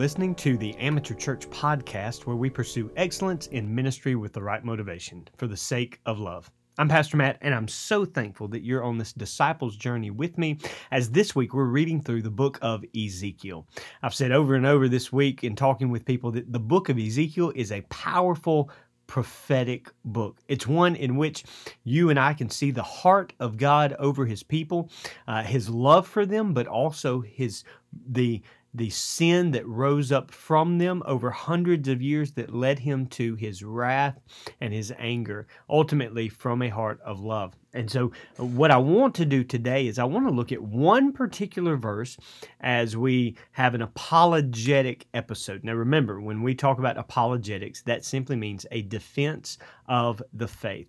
Listening to the Amateur Church Podcast, where we pursue excellence in ministry with the right motivation for the sake of love. I'm Pastor Matt, and I'm so thankful that you're on this disciples journey with me as this week we're reading through the book of Ezekiel. I've said over and over this week in talking with people that the book of Ezekiel is a powerful prophetic book. It's one in which you and I can see the heart of God over his people, uh, his love for them, but also his the the sin that rose up from them over hundreds of years that led him to his wrath and his anger, ultimately from a heart of love. And so, uh, what I want to do today is I want to look at one particular verse as we have an apologetic episode. Now, remember, when we talk about apologetics, that simply means a defense of the faith.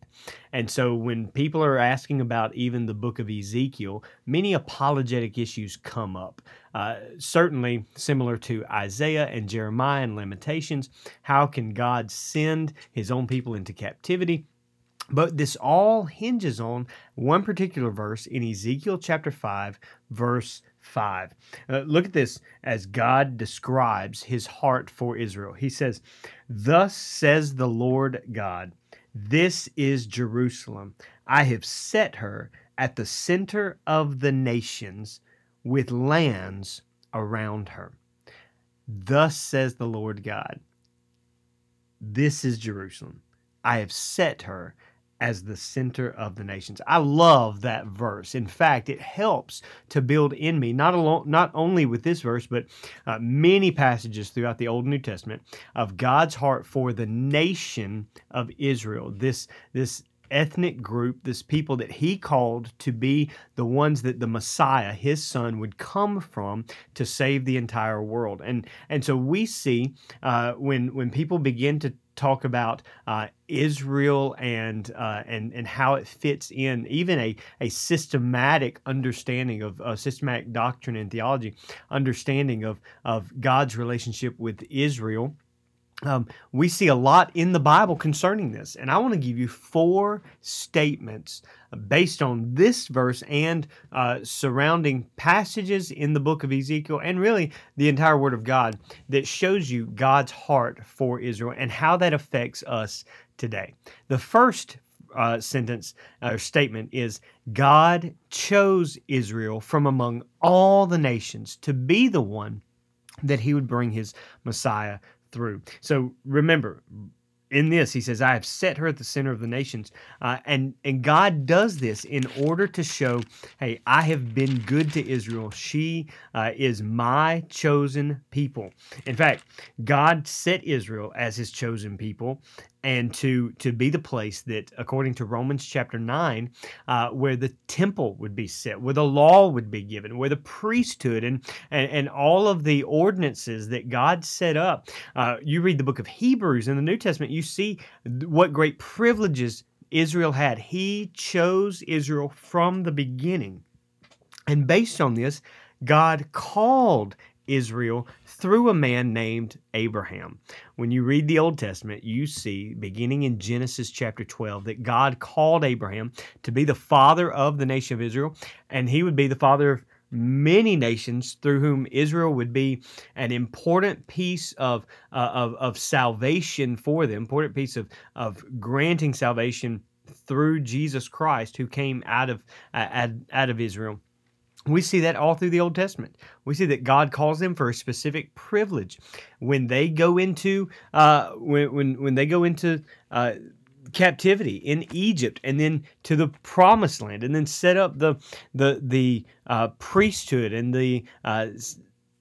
And so, when people are asking about even the book of Ezekiel, many apologetic issues come up. Uh, certainly, similar to Isaiah and Jeremiah and Lamentations, how can God send his own people into captivity? But this all hinges on one particular verse in Ezekiel chapter 5, verse 5. Uh, look at this as God describes his heart for Israel. He says, Thus says the Lord God, This is Jerusalem. I have set her at the center of the nations with lands around her. Thus says the Lord God, This is Jerusalem. I have set her as the center of the nations. I love that verse. In fact, it helps to build in me not alone, not only with this verse, but uh, many passages throughout the Old and New Testament of God's heart for the nation of Israel. This this ethnic group, this people that he called to be the ones that the Messiah, his son, would come from to save the entire world. And and so we see uh, when when people begin to talk about uh, Israel and uh, and and how it fits in, even a a systematic understanding of uh, systematic doctrine and theology, understanding of of God's relationship with Israel. Um, we see a lot in the Bible concerning this, and I want to give you four statements based on this verse and uh, surrounding passages in the book of Ezekiel and really the entire Word of God that shows you God's heart for Israel and how that affects us today. The first uh, sentence or statement is God chose Israel from among all the nations to be the one that he would bring his Messiah through. So remember, in this, he says, I have set her at the center of the nations. Uh, and, and God does this in order to show, hey, I have been good to Israel. She uh, is my chosen people. In fact, God set Israel as his chosen people and to to be the place that according to romans chapter 9 uh, where the temple would be set where the law would be given where the priesthood and and, and all of the ordinances that god set up. Uh, you read the book of hebrews in the new testament you see what great privileges israel had. He chose israel from the beginning. And based on this god called Israel through a man named Abraham. When you read the Old Testament, you see, beginning in Genesis chapter 12, that God called Abraham to be the father of the nation of Israel, and he would be the father of many nations through whom Israel would be an important piece of, uh, of, of salvation for them, important piece of, of granting salvation through Jesus Christ who came out of, uh, out of Israel. We see that all through the Old Testament. We see that God calls them for a specific privilege when they go into uh, when, when when they go into uh, captivity in Egypt and then to the promised land and then set up the the the uh, priesthood and the uh,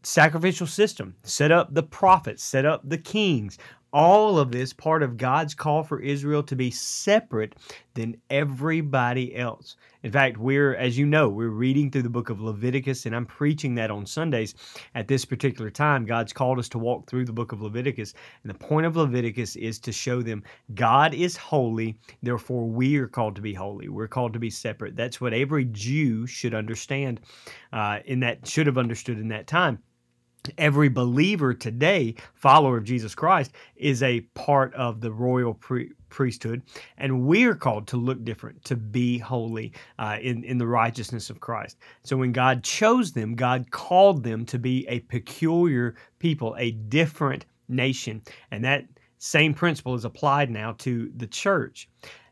sacrificial system, set up the prophets, set up the kings, all of this part of God's call for Israel to be separate than everybody else. In fact, we're, as you know, we're reading through the book of Leviticus, and I'm preaching that on Sundays at this particular time. God's called us to walk through the book of Leviticus, and the point of Leviticus is to show them God is holy, therefore we are called to be holy. We're called to be separate. That's what every Jew should understand, uh, in that should have understood in that time. Every believer today, follower of Jesus Christ, is a part of the royal pre- priesthood, and we are called to look different, to be holy uh, in in the righteousness of Christ. So when God chose them, God called them to be a peculiar people, a different nation, and that same principle is applied now to the church.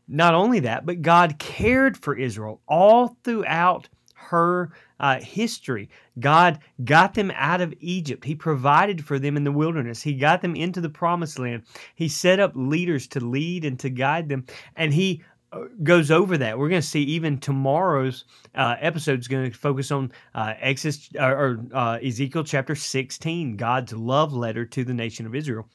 Not only that, but God cared for Israel all throughout her uh, history. God got them out of Egypt. He provided for them in the wilderness. He got them into the promised land. He set up leaders to lead and to guide them. And He uh, goes over that. We're going to see even tomorrow's uh, episode is going to focus on uh, Exodus or, uh, Ezekiel chapter 16, God's love letter to the nation of Israel.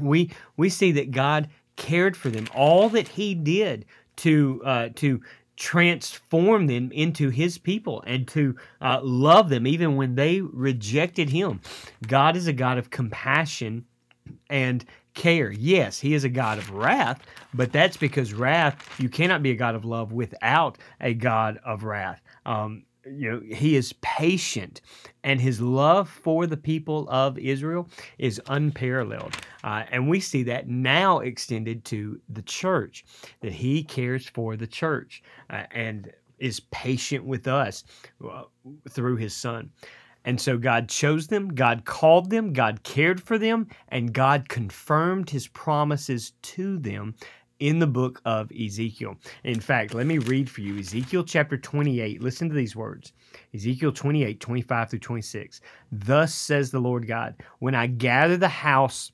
We we see that God cared for them. All that He did to uh, to transform them into his people and to uh, love them even when they rejected him. God is a God of compassion and care. Yes, he is a God of wrath, but that's because wrath, you cannot be a God of love without a God of wrath. Um, you know he is patient and his love for the people of israel is unparalleled. Uh, and we see that now extended to the church that he cares for the church uh, and is patient with us uh, through his son. And so God chose them, God called them, God cared for them, and God confirmed his promises to them in the book of Ezekiel. In fact, let me read for you Ezekiel chapter 28. Listen to these words Ezekiel 28, 25 through 26. Thus says the Lord God, when I gather the house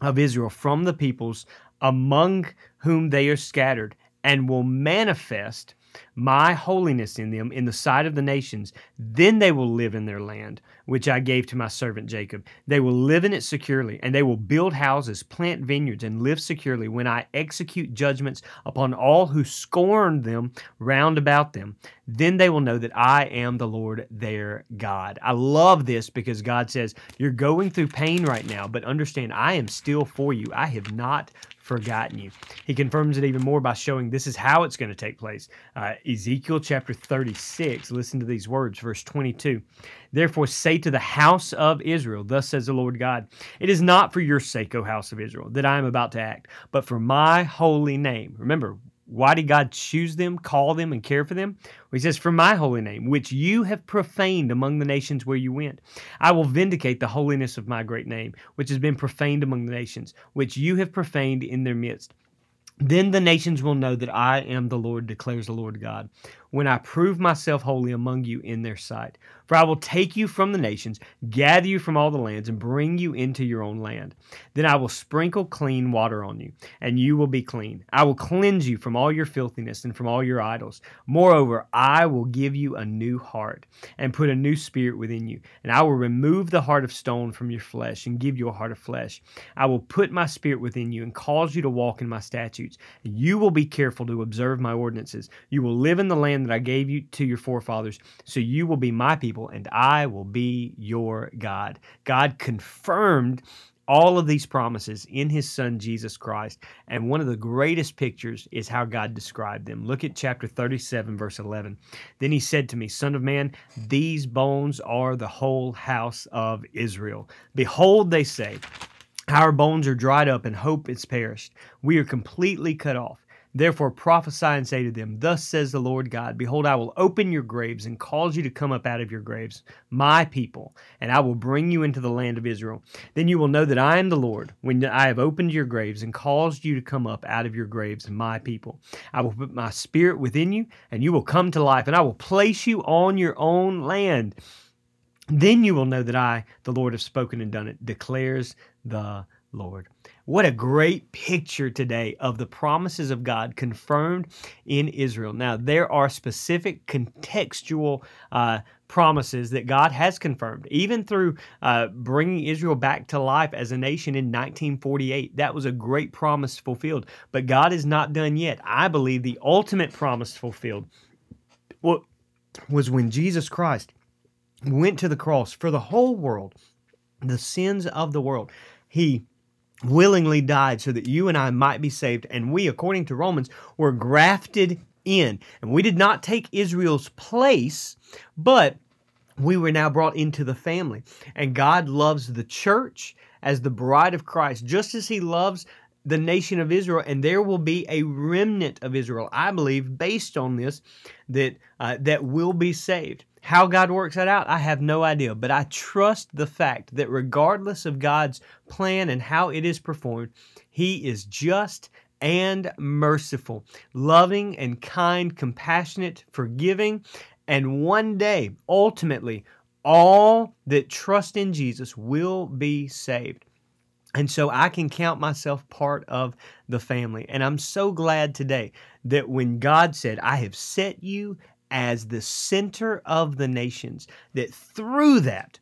of Israel from the peoples among whom they are scattered, and will manifest my holiness in them in the sight of the nations. Then they will live in their land, which I gave to my servant Jacob. They will live in it securely, and they will build houses, plant vineyards, and live securely when I execute judgments upon all who scorn them round about them. Then they will know that I am the Lord their God. I love this because God says, You're going through pain right now, but understand I am still for you. I have not forgotten you. He confirms it even more by showing this is how it's going to take place. Uh, Ezekiel chapter 36, listen to these words, verse 22. Therefore, say to the house of Israel, Thus says the Lord God, It is not for your sake, O house of Israel, that I am about to act, but for my holy name. Remember, why did God choose them, call them, and care for them? Well, he says, For my holy name, which you have profaned among the nations where you went. I will vindicate the holiness of my great name, which has been profaned among the nations, which you have profaned in their midst. Then the nations will know that I am the Lord, declares the Lord God, when I prove myself holy among you in their sight. For I will take you from the nations, gather you from all the lands, and bring you into your own land. Then I will sprinkle clean water on you, and you will be clean. I will cleanse you from all your filthiness and from all your idols. Moreover, I will give you a new heart, and put a new spirit within you. And I will remove the heart of stone from your flesh, and give you a heart of flesh. I will put my spirit within you, and cause you to walk in my statutes. You will be careful to observe my ordinances. You will live in the land that I gave you to your forefathers, so you will be my people and I will be your God. God confirmed all of these promises in his son Jesus Christ. And one of the greatest pictures is how God described them. Look at chapter 37, verse 11. Then he said to me, Son of man, these bones are the whole house of Israel. Behold, they say, Our bones are dried up, and hope is perished. We are completely cut off. Therefore prophesy and say to them, Thus says the Lord God, Behold, I will open your graves and cause you to come up out of your graves, my people, and I will bring you into the land of Israel. Then you will know that I am the Lord, when I have opened your graves and caused you to come up out of your graves, my people. I will put my spirit within you, and you will come to life, and I will place you on your own land. Then you will know that I, the Lord, have spoken and done it, declares the Lord. What a great picture today of the promises of God confirmed in Israel. Now, there are specific contextual uh, promises that God has confirmed, even through uh, bringing Israel back to life as a nation in 1948. That was a great promise fulfilled. But God is not done yet. I believe the ultimate promise fulfilled was when Jesus Christ went to the cross for the whole world, the sins of the world. He willingly died so that you and I might be saved. And we, according to Romans, were grafted in. And we did not take Israel's place, but we were now brought into the family. And God loves the church as the bride of Christ, just as He loves the nation of Israel, and there will be a remnant of Israel, I believe, based on this, that uh, that will be saved. How God works that out, I have no idea, but I trust the fact that regardless of God's plan and how it is performed, He is just and merciful, loving and kind, compassionate, forgiving, and one day, ultimately, all that trust in Jesus will be saved. And so I can count myself part of the family. And I'm so glad today that when God said, I have set you as the center of the nations, that through that,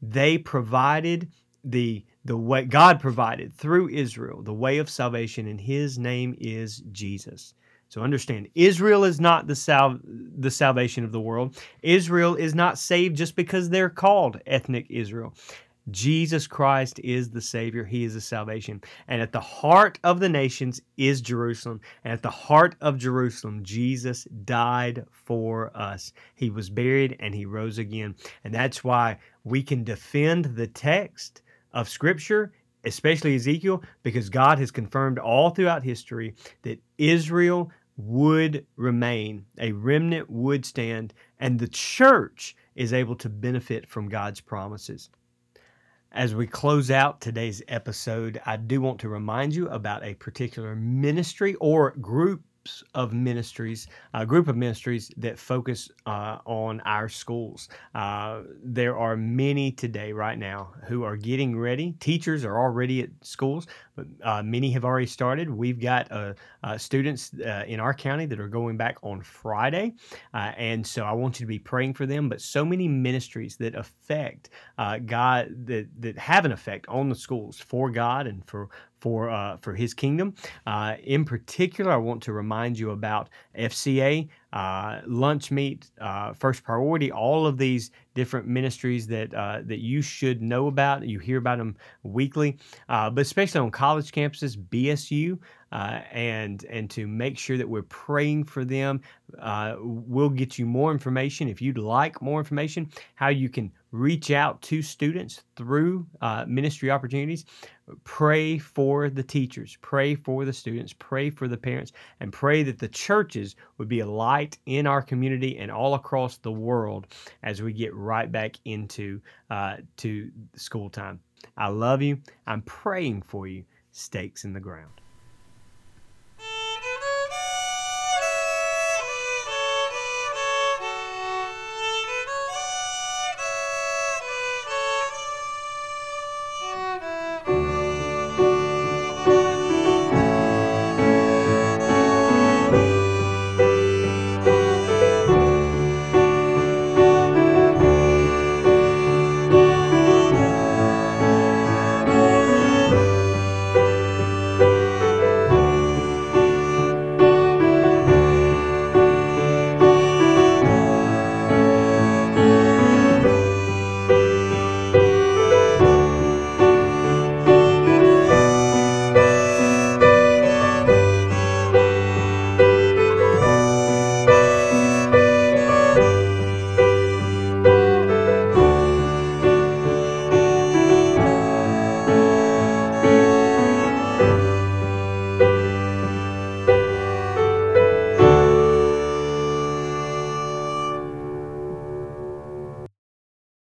they provided the the way God provided through Israel the way of salvation, and His name is Jesus. So understand, Israel is not the sal- the salvation of the world. Israel is not saved just because they're called ethnic Israel. Jesus Christ is the Savior. He is the salvation. And at the heart of the nations is Jerusalem. And at the heart of Jerusalem, Jesus died for us. He was buried and he rose again. And that's why we can defend the text of Scripture, especially Ezekiel, because God has confirmed all throughout history that Israel would remain, a remnant would stand, and the church is able to benefit from God's promises. As we close out today's episode, I do want to remind you about a particular ministry or group of ministries, a group of ministries that focus uh, on our schools. Uh, there are many today, right now, who are getting ready. Teachers are already at schools, but uh, many have already started. We've got uh, uh, students uh, in our county that are going back on Friday, and so I want you to be praying for them. But so many ministries that affect God, that that have an effect on the schools for God and for for uh, for His kingdom. Uh, in particular, I want to remind you about FCA, uh, Lunch Meet, uh, First Priority, all of these different ministries that uh, that you should know about. You hear about them weekly, uh, but especially on college campuses, BSU, uh, and and to make sure that we're praying for them. Uh, we'll get you more information if you'd like more information. How you can reach out to students through uh, ministry opportunities. Pray for the teachers, pray for the students, pray for the parents, and pray that the churches would be a light in our community and all across the world as we get right back into uh, to school time. I love you. I'm praying for you. Stakes in the ground.